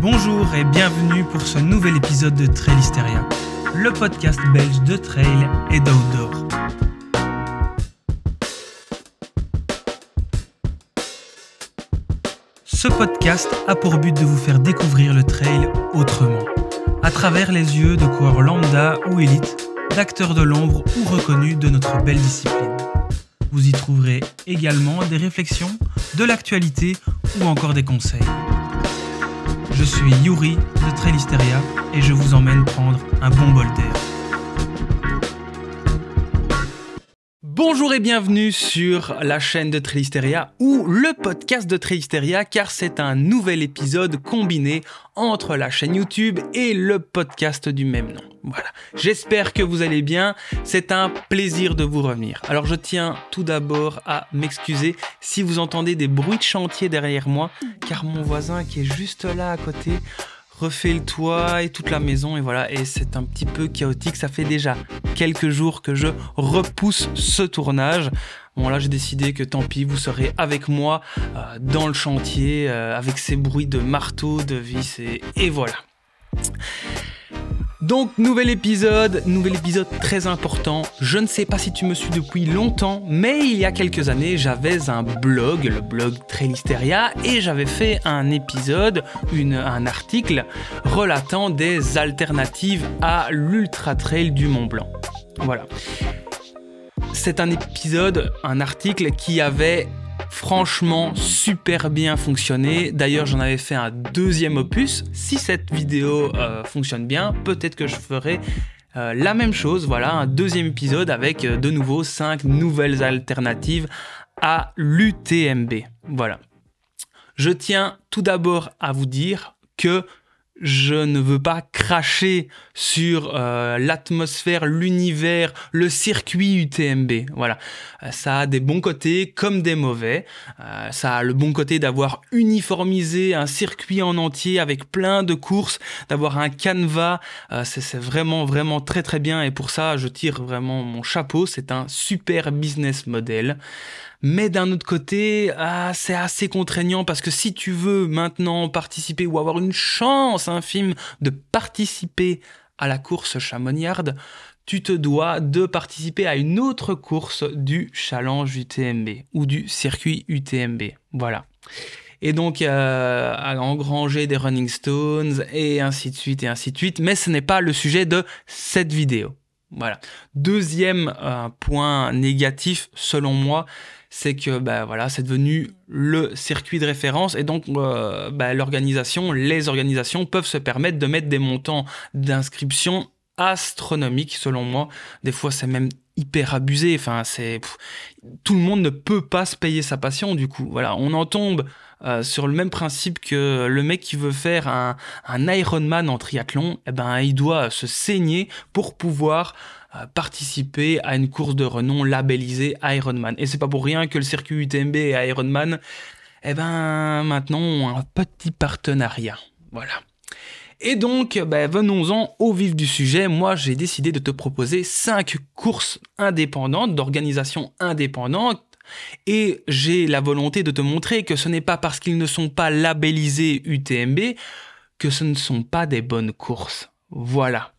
Bonjour et bienvenue pour ce nouvel épisode de Trail Hysteria, le podcast belge de trail et d'outdoor. Ce podcast a pour but de vous faire découvrir le trail autrement, à travers les yeux de coureurs lambda ou élites, d'acteurs de l'ombre ou reconnus de notre belle discipline. Vous y trouverez également des réflexions, de l'actualité ou encore des conseils. Je suis Yuri de Trailisteria et je vous emmène prendre un bon bol d'air. Bonjour et bienvenue sur la chaîne de Trailisteria ou le podcast de Trailisteria car c'est un nouvel épisode combiné entre la chaîne YouTube et le podcast du même nom. Voilà, j'espère que vous allez bien, c'est un plaisir de vous revenir. Alors je tiens tout d'abord à m'excuser si vous entendez des bruits de chantier derrière moi car mon voisin qui est juste là à côté refait le toit et toute la maison et voilà et c'est un petit peu chaotique. Ça fait déjà quelques jours que je repousse ce tournage. Bon là j'ai décidé que tant pis vous serez avec moi euh, dans le chantier euh, avec ces bruits de marteau de vis et, et voilà donc nouvel épisode, nouvel épisode très important. Je ne sais pas si tu me suis depuis longtemps, mais il y a quelques années, j'avais un blog, le blog Trailisteria, et j'avais fait un épisode, une, un article relatant des alternatives à l'Ultra Trail du Mont Blanc. Voilà. C'est un épisode, un article qui avait franchement super bien fonctionné. D'ailleurs, j'en avais fait un deuxième opus. Si cette vidéo euh, fonctionne bien, peut-être que je ferai euh, la même chose, voilà, un deuxième épisode avec euh, de nouveau 5 nouvelles alternatives à l'UTMB. Voilà. Je tiens tout d'abord à vous dire que je ne veux pas cracher sur euh, l'atmosphère, l'univers, le circuit UTMB. Voilà, euh, ça a des bons côtés comme des mauvais. Euh, ça a le bon côté d'avoir uniformisé un circuit en entier avec plein de courses, d'avoir un canevas. c'est vraiment vraiment très très bien et pour ça je tire vraiment mon chapeau. C'est un super business model. Mais d'un autre côté, ah, c'est assez contraignant parce que si tu veux maintenant participer ou avoir une chance infime de participer à la course chamoniarde, tu te dois de participer à une autre course du challenge UTMB ou du circuit UTMB. Voilà. Et donc euh, à engranger des running stones et ainsi de suite et ainsi de suite. Mais ce n'est pas le sujet de cette vidéo. Voilà. Deuxième euh, point négatif selon moi, c'est que bah, voilà, c'est devenu le circuit de référence et donc euh, bah, l'organisation, les organisations peuvent se permettre de mettre des montants d'inscription astronomiques selon moi. Des fois, c'est même hyper abusé. Enfin, c'est tout le monde ne peut pas se payer sa passion. Du coup, voilà, on en tombe euh, sur le même principe que le mec qui veut faire un, Ironman en triathlon. Eh ben, il doit se saigner pour pouvoir participer à une course de renom labellisée Ironman. Et c'est pas pour rien que le circuit UTMB et Ironman, eh ben, maintenant ont un petit partenariat. Voilà. Et donc, ben, venons-en au vif du sujet. Moi, j'ai décidé de te proposer 5 courses indépendantes, d'organisations indépendantes. Et j'ai la volonté de te montrer que ce n'est pas parce qu'ils ne sont pas labellisés UTMB que ce ne sont pas des bonnes courses. Voilà.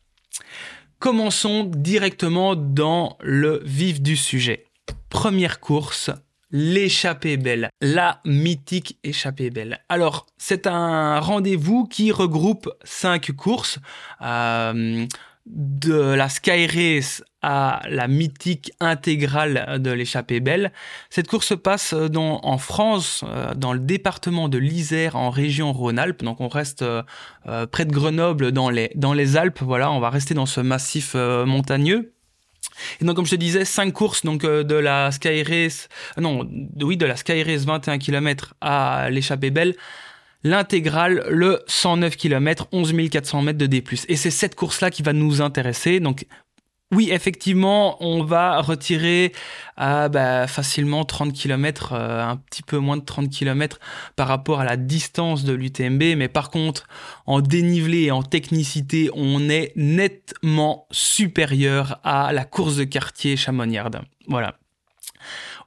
Commençons directement dans le vif du sujet. Première course, l'échappée belle, la mythique échappée belle. Alors, c'est un rendez-vous qui regroupe cinq courses. Euh, de la Sky Race à la mythique intégrale de l'échappée belle. Cette course se passe dans, en France, euh, dans le département de l'Isère, en région Rhône-Alpes. Donc on reste euh, euh, près de Grenoble, dans les, dans les Alpes. Voilà, on va rester dans ce massif montagneux. Et donc, comme je te disais, cinq courses donc de la Sky Race, non, oui, de la Sky Race 21 km à l'échappée belle l'intégrale, le 109 km, 11 400 mètres de D+. Et c'est cette course-là qui va nous intéresser. Donc, oui, effectivement, on va retirer à bah, facilement 30 km, euh, un petit peu moins de 30 km par rapport à la distance de l'UTMB, mais par contre, en dénivelé et en technicité, on est nettement supérieur à la course de quartier chamoniarde. Voilà.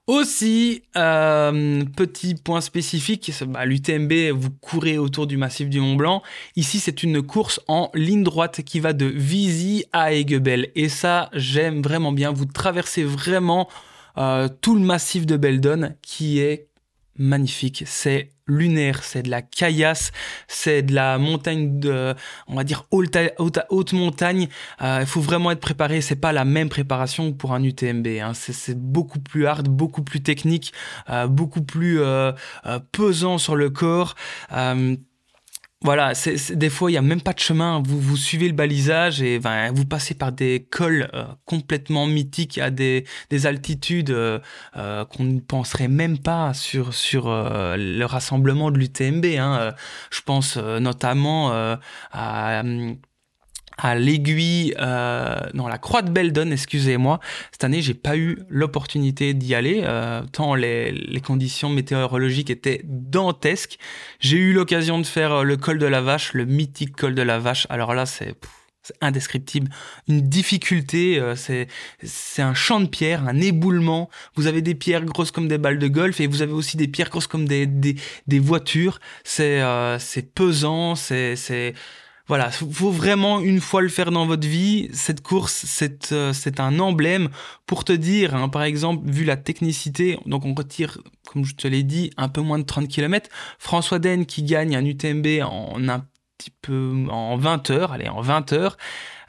Aussi, euh, petit point spécifique, bah, l'UTMB, vous courez autour du massif du Mont Blanc. Ici, c'est une course en ligne droite qui va de Visy à Aiguebel. Et ça, j'aime vraiment bien. Vous traversez vraiment euh, tout le massif de Beldon qui est magnifique. C'est lunaire, c'est de la caillasse, c'est de la montagne de, on va dire haute, montagne. Euh, il faut vraiment être préparé. C'est pas la même préparation pour un UTMB. Hein. C'est beaucoup plus hard, beaucoup plus technique, euh, beaucoup plus euh, pesant sur le corps. Voilà, c'est, des fois, il n'y a même pas de chemin. Vous, vous suivez le balisage et ben, vous passez par des cols euh, complètement mythiques à des, des altitudes euh, euh, qu'on ne penserait même pas sur, sur le rassemblement de l'UTMB. Hein. Je pense notamment à à l'aiguille, euh, non, la croix de Beldon, excusez-moi. Cette année, j'ai pas eu l'opportunité d'y aller, euh, tant les, les, conditions météorologiques étaient dantesques. J'ai eu l'occasion de faire euh, le col de la vache, le mythique col de la vache. Alors là, c'est indescriptible, une difficulté, euh, c'est c'est un champ de pierres, un éboulement. Vous avez des pierres grosses comme des balles de golf et vous avez aussi des pierres grosses comme des des, des voitures. C'est euh, c'est pesant, c'est c'est voilà, faut vraiment une fois le faire dans votre vie. Cette course, c'est euh, un emblème pour te dire, hein, par exemple, vu la technicité, donc on retire, comme je te l'ai dit, un peu moins de 30 km. François Den qui gagne un UTMB en un petit peu en 20 heures, allez, en 20 heures.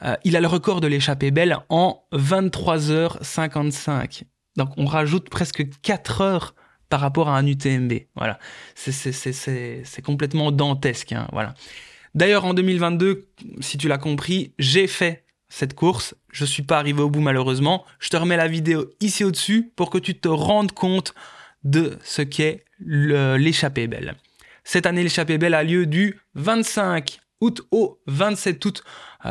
Euh, il a le record de l'échappée belle en 23h55. Donc on rajoute presque 4 heures par rapport à un UTMB. Voilà, c'est complètement dantesque. Hein, voilà. D'ailleurs, en 2022, si tu l'as compris, j'ai fait cette course. Je suis pas arrivé au bout malheureusement. Je te remets la vidéo ici au-dessus pour que tu te rendes compte de ce qu'est l'échappée belle. Cette année, l'échappée belle a lieu du 25 août au 27 août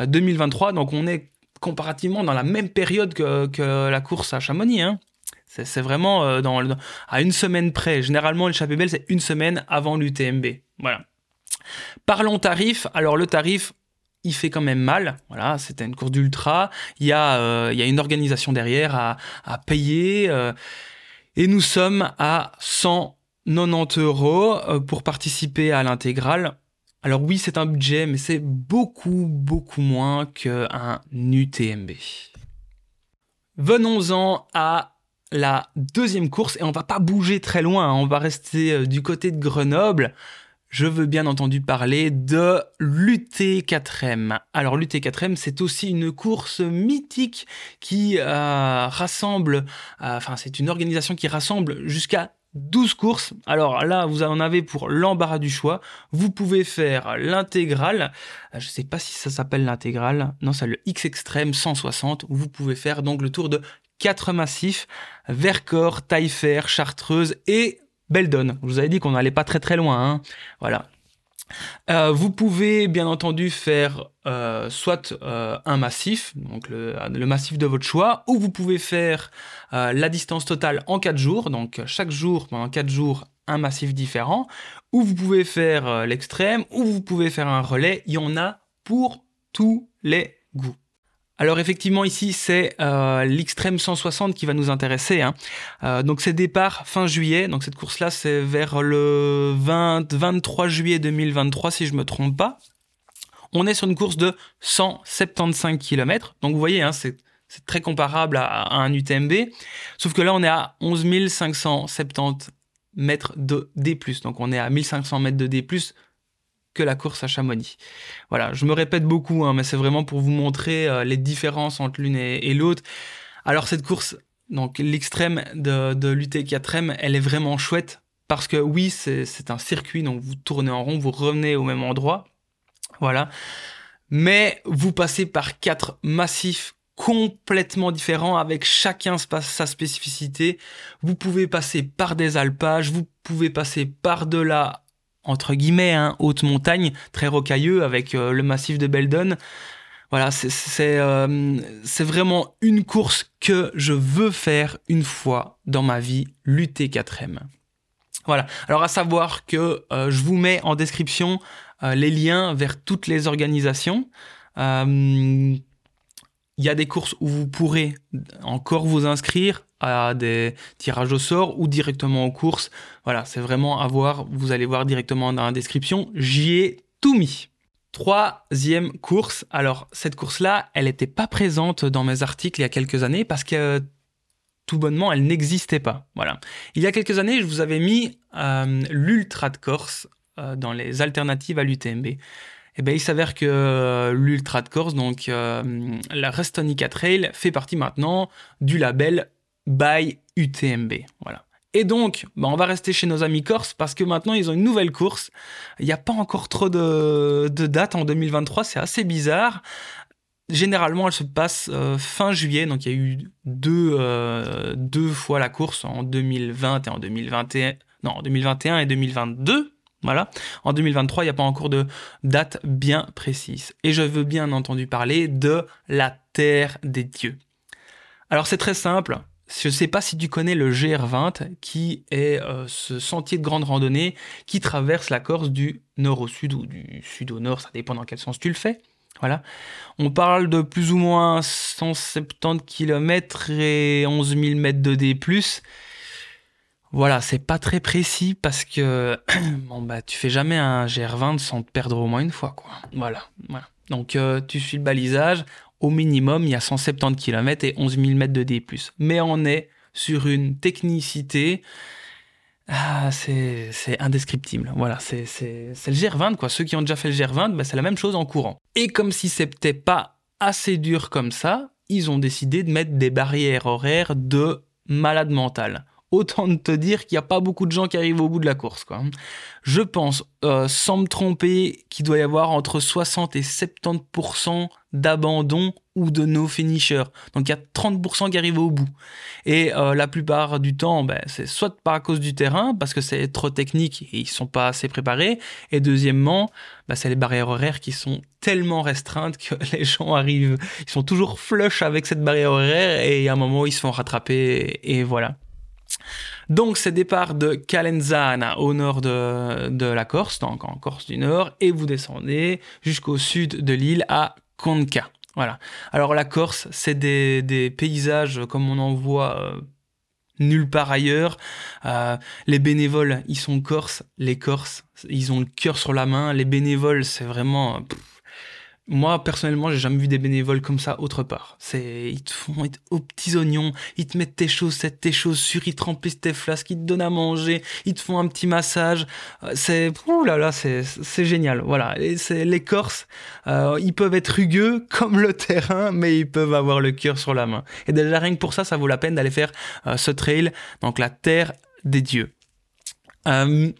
2023. Euh, Donc on est comparativement dans la même période que, la course à Chamonix. Hein. C'est vraiment euh, à une semaine près. Généralement, l'échappée belle, c'est une semaine avant l'UTMB. Voilà. Parlons tarif. Alors le tarif, il fait quand même mal. Voilà, c'était une course d'ultra. Il y, a, euh, il y a une organisation derrière à, à payer. Euh, et nous sommes à 190 euros euh, pour participer à l'intégrale. Alors oui, c'est un budget, mais c'est beaucoup, beaucoup moins qu'un UTMB. Venons-en à la deuxième course, et on va pas bouger très loin, hein. on va rester du côté de Grenoble je veux bien entendu parler de l'UT4M. Alors l'UT4M, c'est aussi une course mythique qui euh, rassemble, euh, enfin c'est une organisation qui rassemble jusqu'à 12 courses. Alors là, vous en avez pour l'embarras du choix. Vous pouvez faire l'intégrale. Euh, je ne sais pas si ça s'appelle l'intégrale. Non, c'est le X Extreme 160. Vous pouvez faire donc le tour de 4 massifs. Vercors, Taillefer, Chartreuse et Beldon. Je vous avais dit qu'on n'allait pas très très loin. Hein. Voilà. Euh, vous pouvez bien entendu faire euh, soit euh, un massif, donc le, massif de votre choix, ou vous pouvez faire la distance totale en 4 jours, donc chaque jour, pendant 4 jours, un massif différent, ou vous pouvez faire l'extrême, ou vous pouvez faire un relais, il y en a pour tous les goûts. Alors effectivement ici c'est euh, l'extrême 160 qui va nous intéresser. Hein. Euh, donc c'est départ fin juillet. Donc cette course là c'est vers le 20, 23 juillet 2023 si je me trompe pas. On est sur une course de 175 km. Donc vous voyez hein, c'est très comparable à, un UTMB. Sauf que là on est à 11 570 mètres de D+. Donc on est à 1500 mètres de D+ que la course à Chamonix. Voilà, je me répète beaucoup, hein, mais c'est vraiment pour vous montrer euh, les différences entre l'une et, l'autre. Alors cette course, donc l'extrême de, de l'UT4M, elle est vraiment chouette parce que oui, c'est un circuit, donc vous tournez en rond, vous revenez au même endroit. Voilà. Mais vous passez par quatre massifs complètement différents avec chacun sa spécificité. Vous pouvez passer par des alpages, vous pouvez passer par de la entre guillemets, hein, haute montagne, très rocailleux, avec euh, le massif de Beldon. Voilà, euh, c'est vraiment une course que je veux faire une fois dans ma vie, l'UT4M. Voilà, alors à savoir que euh, je vous mets en description les liens vers toutes les organisations. Il y a des courses où vous pourrez encore vous inscrire à des tirages au sort ou directement aux courses. Voilà, c'est vraiment à voir. Vous allez voir directement dans la description. J'y ai tout mis. Troisième course. Alors, cette course-là, elle n'était pas présente dans mes articles il y a quelques années parce que tout bonnement, elle n'existait pas. Voilà. Il y a quelques années, je vous avais mis euh, l'Ultra de Corse euh, dans les alternatives à l'UTMB. Eh bien, il s'avère que euh, l'Ultra de Corse, donc la Restonica Trail, fait partie maintenant du label by UTMB. Voilà. Et donc, bah, on va rester chez nos amis corses parce que maintenant ils ont une nouvelle course. Il n'y a pas encore trop de, de dates en 2023, c'est assez bizarre. Généralement, elle se passe euh, fin juillet, donc il y a eu deux, euh, deux fois la course en 2020 et en 2021. Non, en 2021 et 2022. Voilà. En 2023, il n'y a pas encore de date bien précise. Et je veux bien entendu parler de la Terre des Dieux. Alors c'est très simple. Je ne sais pas si tu connais le GR20, qui est euh, ce sentier de grande randonnée qui traverse la Corse du nord au sud ou du sud au nord, ça dépend dans quel sens tu le fais. Voilà. On parle de plus ou moins 170 km et 11 000 mètres de D+. Voilà, c'est pas très précis parce que bon bah tu fais jamais un GR20 sans te perdre au moins une fois quoi. Voilà, voilà. Donc euh, tu suis le balisage, au minimum il y a 170 km et 11 000 mètres de D+. Mais on est sur une technicité ah, c'est indescriptible. Voilà, c'est le GR20, quoi. Ceux qui ont déjà fait le GR20, bah, c'est la même chose en courant. Et comme si c'était pas assez dur comme ça, ils ont décidé de mettre des barrières horaires de malade mental. Autant te dire qu'il n'y a pas beaucoup de gens qui arrivent au bout de la course. Je pense, euh, sans me tromper, qu'il doit y avoir entre 60 et 70% d'abandon ou de no finisher. Donc il y a 30% qui arrivent au bout. Et euh, la plupart du temps, ben, c'est soit pas à cause du terrain, parce que c'est trop technique et ils sont pas assez préparés. Et deuxièmement, ben, c'est les barrières horaires qui sont tellement restreintes que les gens arrivent, ils sont toujours flush avec cette barrière horaire et à un moment ils se font rattraper et voilà. Donc c'est départ de Calenzana au nord de, la Corse, donc en Corse du Nord, et vous descendez jusqu'au sud de l'île à Conca. Voilà. Alors la Corse, c'est des, paysages comme on en voit euh, nulle part ailleurs. Euh, les bénévoles, ils sont corses. Les Corses, ils ont le cœur sur la main. Les bénévoles, c'est vraiment... Moi, personnellement, j'ai jamais vu des bénévoles comme ça autre part. C'est, ils te font aux petits oignons, ils te mettent tes chaussettes, tes chaussures, ils te remplissent tes flasques, ils te donnent à manger, ils te font un petit massage. Euh, c'est, ouh là là, c'est, c'est génial. Voilà. Et c'est les Corses, euh, ils peuvent être rugueux comme le terrain, mais ils peuvent avoir le cœur sur la main. Et déjà rien que pour ça, ça vaut la peine d'aller faire euh, ce trail, donc la terre des dieux. Euh,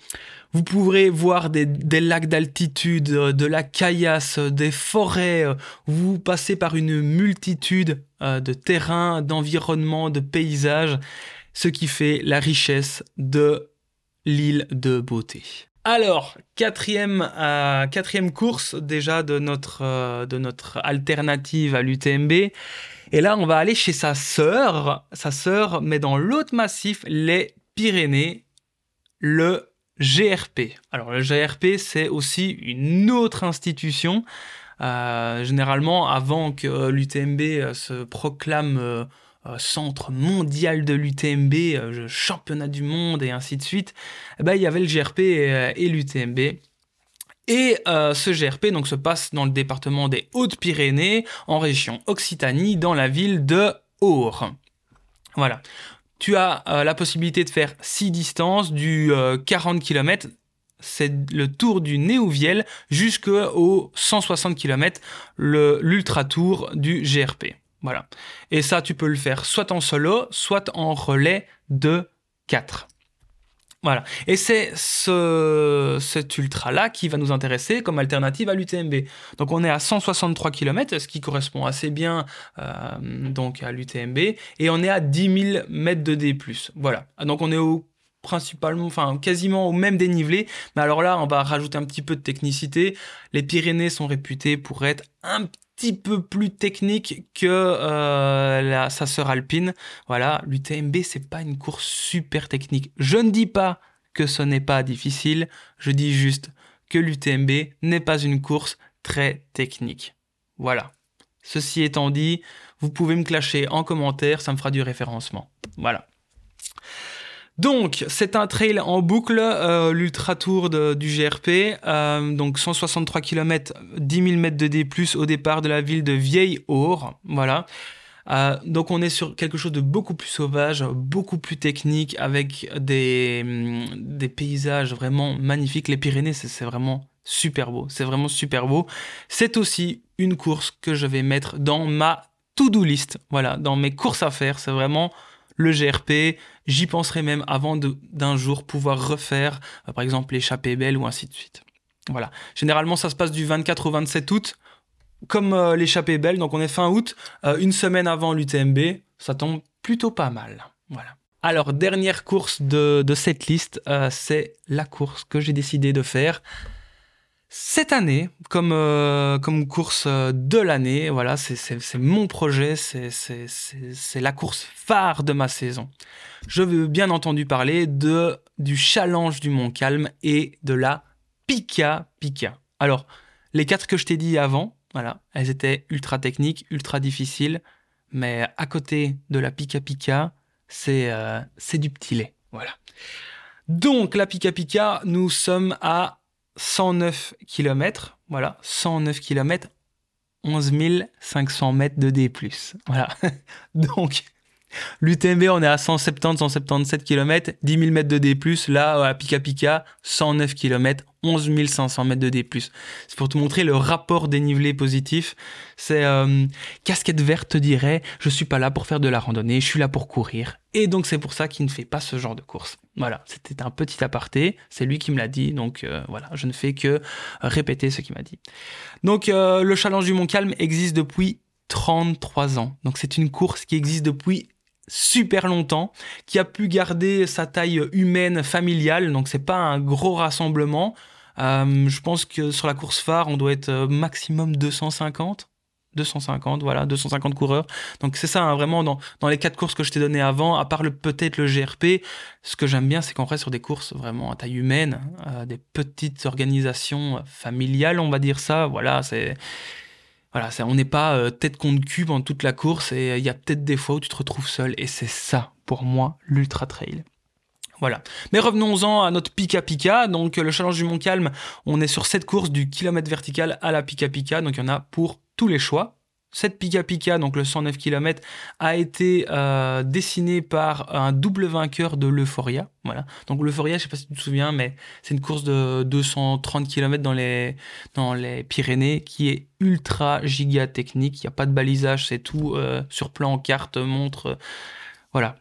vous pourrez voir des, lacs d'altitude, euh, de la caillasse, euh, des forêts. Euh, vous passez par une multitude de terrains, d'environnements, de paysages, ce qui fait la richesse de l'île de beauté. Alors, quatrième, quatrième course déjà de notre, de notre alternative à l'UTMB. Et là, on va aller chez sa sœur, sa sœur, mais dans l'autre massif, les Pyrénées, le GRP. Alors le GRP, c'est aussi une autre institution. Euh, généralement, avant que l'UTMB euh, se proclame euh, centre mondial de l'UTMB, championnat du monde et ainsi de suite, eh ben, il y avait le GRP et, l'UTMB. Et ce GRP donc, se passe dans le département des Hautes-Pyrénées, en région Occitanie, dans la ville de Our. Voilà tu as euh, la possibilité de faire 6 distances du 40 euh, km. C'est le tour du Néouviel jusqu'au 160 km, l'ultra tour du GRP. Voilà. Et ça, tu peux le faire soit en solo, soit en relais de 4. Voilà. Et c'est ce, cet ultra-là qui va nous intéresser comme alternative à l'UTMB. Donc on est à 163 km, ce qui correspond assez bien euh, donc à l'UTMB, et on est à 10 000 mètres de D+. Voilà. Donc on est au principalement, enfin quasiment au même dénivelé. Mais alors là, on va rajouter un petit peu de technicité. Les Pyrénées sont réputées pour être un petit peu plus techniques que euh, la, sa sœur alpine. Voilà, l'UTMB, c'est pas une course super technique. Je ne dis pas que ce n'est pas difficile, je dis juste que l'UTMB n'est pas une course très technique. Voilà. Ceci étant dit, vous pouvez me clasher en commentaire, ça me fera du référencement. Voilà. Donc, c'est un trail en boucle, euh, l'Ultra Tour du GRP. Euh, donc, 163 km, 10 000 mètres de D, au départ de la ville de Vieille-Aure. Voilà. Euh, donc, on est sur quelque chose de beaucoup plus sauvage, beaucoup plus technique, avec des, hum, des paysages vraiment magnifiques. Les Pyrénées, c'est vraiment super beau. C'est vraiment super beau. C'est aussi une course que je vais mettre dans ma to-do list. Voilà, dans mes courses à faire. C'est vraiment le GRP. J'y penserai même avant d'un jour pouvoir refaire, euh, par exemple, l'échappée belle ou ainsi de suite. Voilà. Généralement, ça se passe du 24 au 27 août, comme euh, l'échappée belle. Donc, on est fin août, euh, une semaine avant l'UTMB. Ça tombe plutôt pas mal. Voilà. Alors, dernière course de, de cette liste, c'est la course que j'ai décidé de faire cette année comme, euh, comme course euh, de l'année. Voilà, c'est mon projet, c'est la course phare de ma saison. Je veux bien entendu parler de, du challenge du Mont Calme et de la Pika Pika. Alors, les quatre que je t'ai dit avant, voilà, elles étaient ultra techniques, ultra difficiles, mais à côté de la Pika Pika, c'est euh, du petit lait. Voilà. Donc, la Pika Pika, nous sommes à 109 km, voilà, 109 km, 11 500 mètres de D+. Voilà. Donc, l'UTMB, on est à 170, 177 km, 10 000 mètres de D+, là, à Pika Pika, 109 km, 11 500 mètres de D+. C'est pour te montrer le rapport dénivelé positif. C'est euh, casquette verte te dirait, je suis pas là pour faire de la randonnée, je suis là pour courir. Et donc c'est pour ça qu'il ne fait pas ce genre de course. Voilà, c'était un petit aparté, c'est lui qui me l'a dit, donc euh, voilà, je ne fais que répéter ce qu'il m'a dit. Donc euh, le challenge du Mont Calme existe depuis 33 ans. Donc c'est une course qui existe depuis super longtemps, qui a pu garder sa taille humaine familiale, donc c'est pas un gros rassemblement. Euh, je pense que sur la course phare, on doit être euh, maximum 250. 250, voilà, 250 coureurs. Donc c'est ça, hein, vraiment, dans, dans, les quatre courses que je t'ai données avant, à part peut-être le GRP, ce que j'aime bien, c'est qu'on reste sur des courses vraiment à taille humaine, euh, des petites organisations familiales, on va dire ça. Voilà, c'est... Voilà, on n'est pas tête contre cube en toute la course et il y a peut-être des fois où tu te retrouves seul et c'est ça, pour moi, l'ultra trail. Voilà. Mais revenons-en à notre Pika Pika. Donc, le challenge du Mont Calme, on est sur cette course du kilomètre vertical à la Pika Pika. Donc, il y en a pour tous les choix. Cette Pika Pika, donc le 109 km, a été euh, par un double vainqueur de l'Euphoria. Voilà. Donc l'Euphoria, je sais pas si tu te souviens, mais c'est une course de 230 km dans les, dans les Pyrénées qui est ultra giga technique. Il n'y a pas de balisage, c'est tout euh, sur plan, carte, montre. voilà.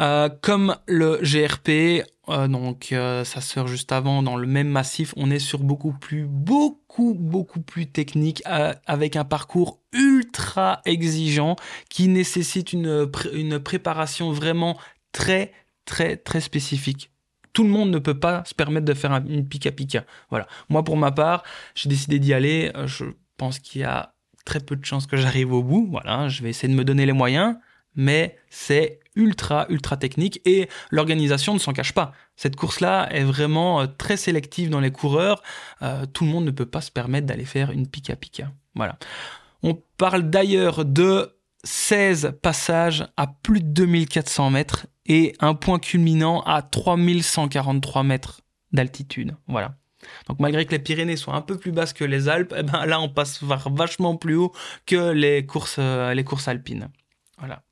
Euh, comme le GRP, euh, donc euh, sa sœur juste avant, dans le même massif, on est sur beaucoup plus, beaucoup, beaucoup plus technique, avec un parcours ultra exigeant qui nécessite une, une préparation vraiment très, très, très spécifique. Tout le monde ne peut pas se permettre de faire une pika. Voilà. Moi, pour ma part, j'ai décidé d'y aller. Je pense qu'il y a très peu de chances que j'arrive au bout. Voilà. Je vais essayer de me donner les moyens mais c'est ultra, ultra technique et l'organisation ne s'en cache pas. Cette course-là est vraiment euh, très sélective dans les coureurs. Euh, tout le monde ne peut pas se permettre d'aller faire une pika pika. Voilà. On parle d'ailleurs de 16 passages à plus de 2400 mètres et un point culminant à 3143 mètres d'altitude. Voilà. Donc malgré que les Pyrénées soient un peu plus basses que les Alpes, eh ben là on passe vachement plus haut que les courses, euh, les courses alpines. Voilà.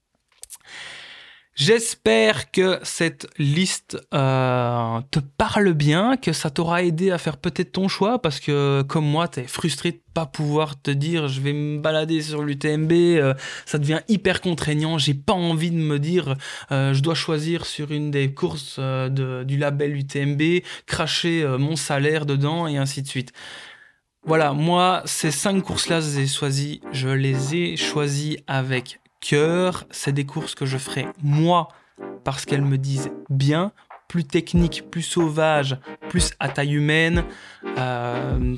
J'espère que cette liste euh, te parle bien, que ça t'aura aidé à faire peut-être ton choix, parce que comme moi, tu es frustré de pas pouvoir te dire je vais me balader sur l'UTMB, euh, ça devient hyper contraignant, j'ai pas envie de me dire euh, je dois choisir sur une des courses du label UTMB, cracher mon salaire dedans et ainsi de suite. Voilà, moi, ces cinq courses-là, je les ai choisies avec cœur. C'est des courses que je ferai moi parce qu'elles me disent bien, plus technique, plus sauvage, plus à taille humaine. Euh,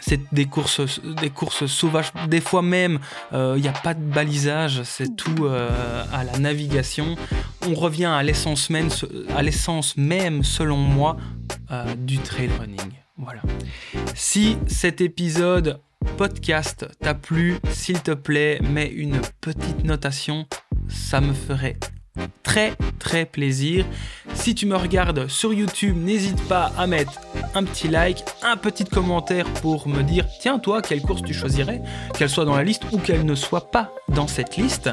c'est des courses, des courses sauvages. Des fois même, il euh, n'y a pas de balisage, c'est tout euh, à la navigation. On revient à l'essence même, à l'essence même, selon moi, du trail running. Voilà. Si cet épisode podcast t'a plu, s'il te plaît, mets une petite notation, ça me ferait très très plaisir. Si tu me regardes sur YouTube, n'hésite pas à mettre un petit like, un petit commentaire pour me dire tiens toi quelle course tu choisirais, qu'elle soit dans la liste ou qu'elle ne soit pas dans cette liste.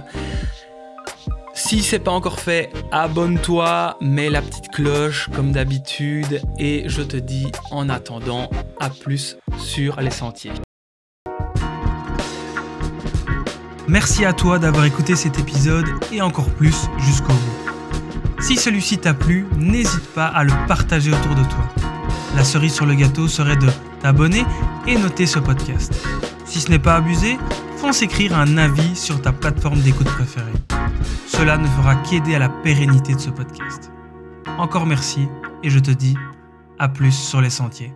Si c'est pas encore fait, abonne-toi, mets la petite cloche comme d'habitude et je te dis en attendant à plus sur les sentiers. Merci à toi d'avoir écouté cet épisode et encore plus jusqu'au bout. Si celui-ci t'a plu, n'hésite pas à le partager autour de toi. La cerise sur le gâteau serait de t'abonner et noter ce podcast. Si ce n'est pas abusé, fonce écrire un avis sur ta plateforme d'écoute préférée. Cela ne fera qu'aider à la pérennité de ce podcast. Encore merci et je te dis à plus sur les sentiers.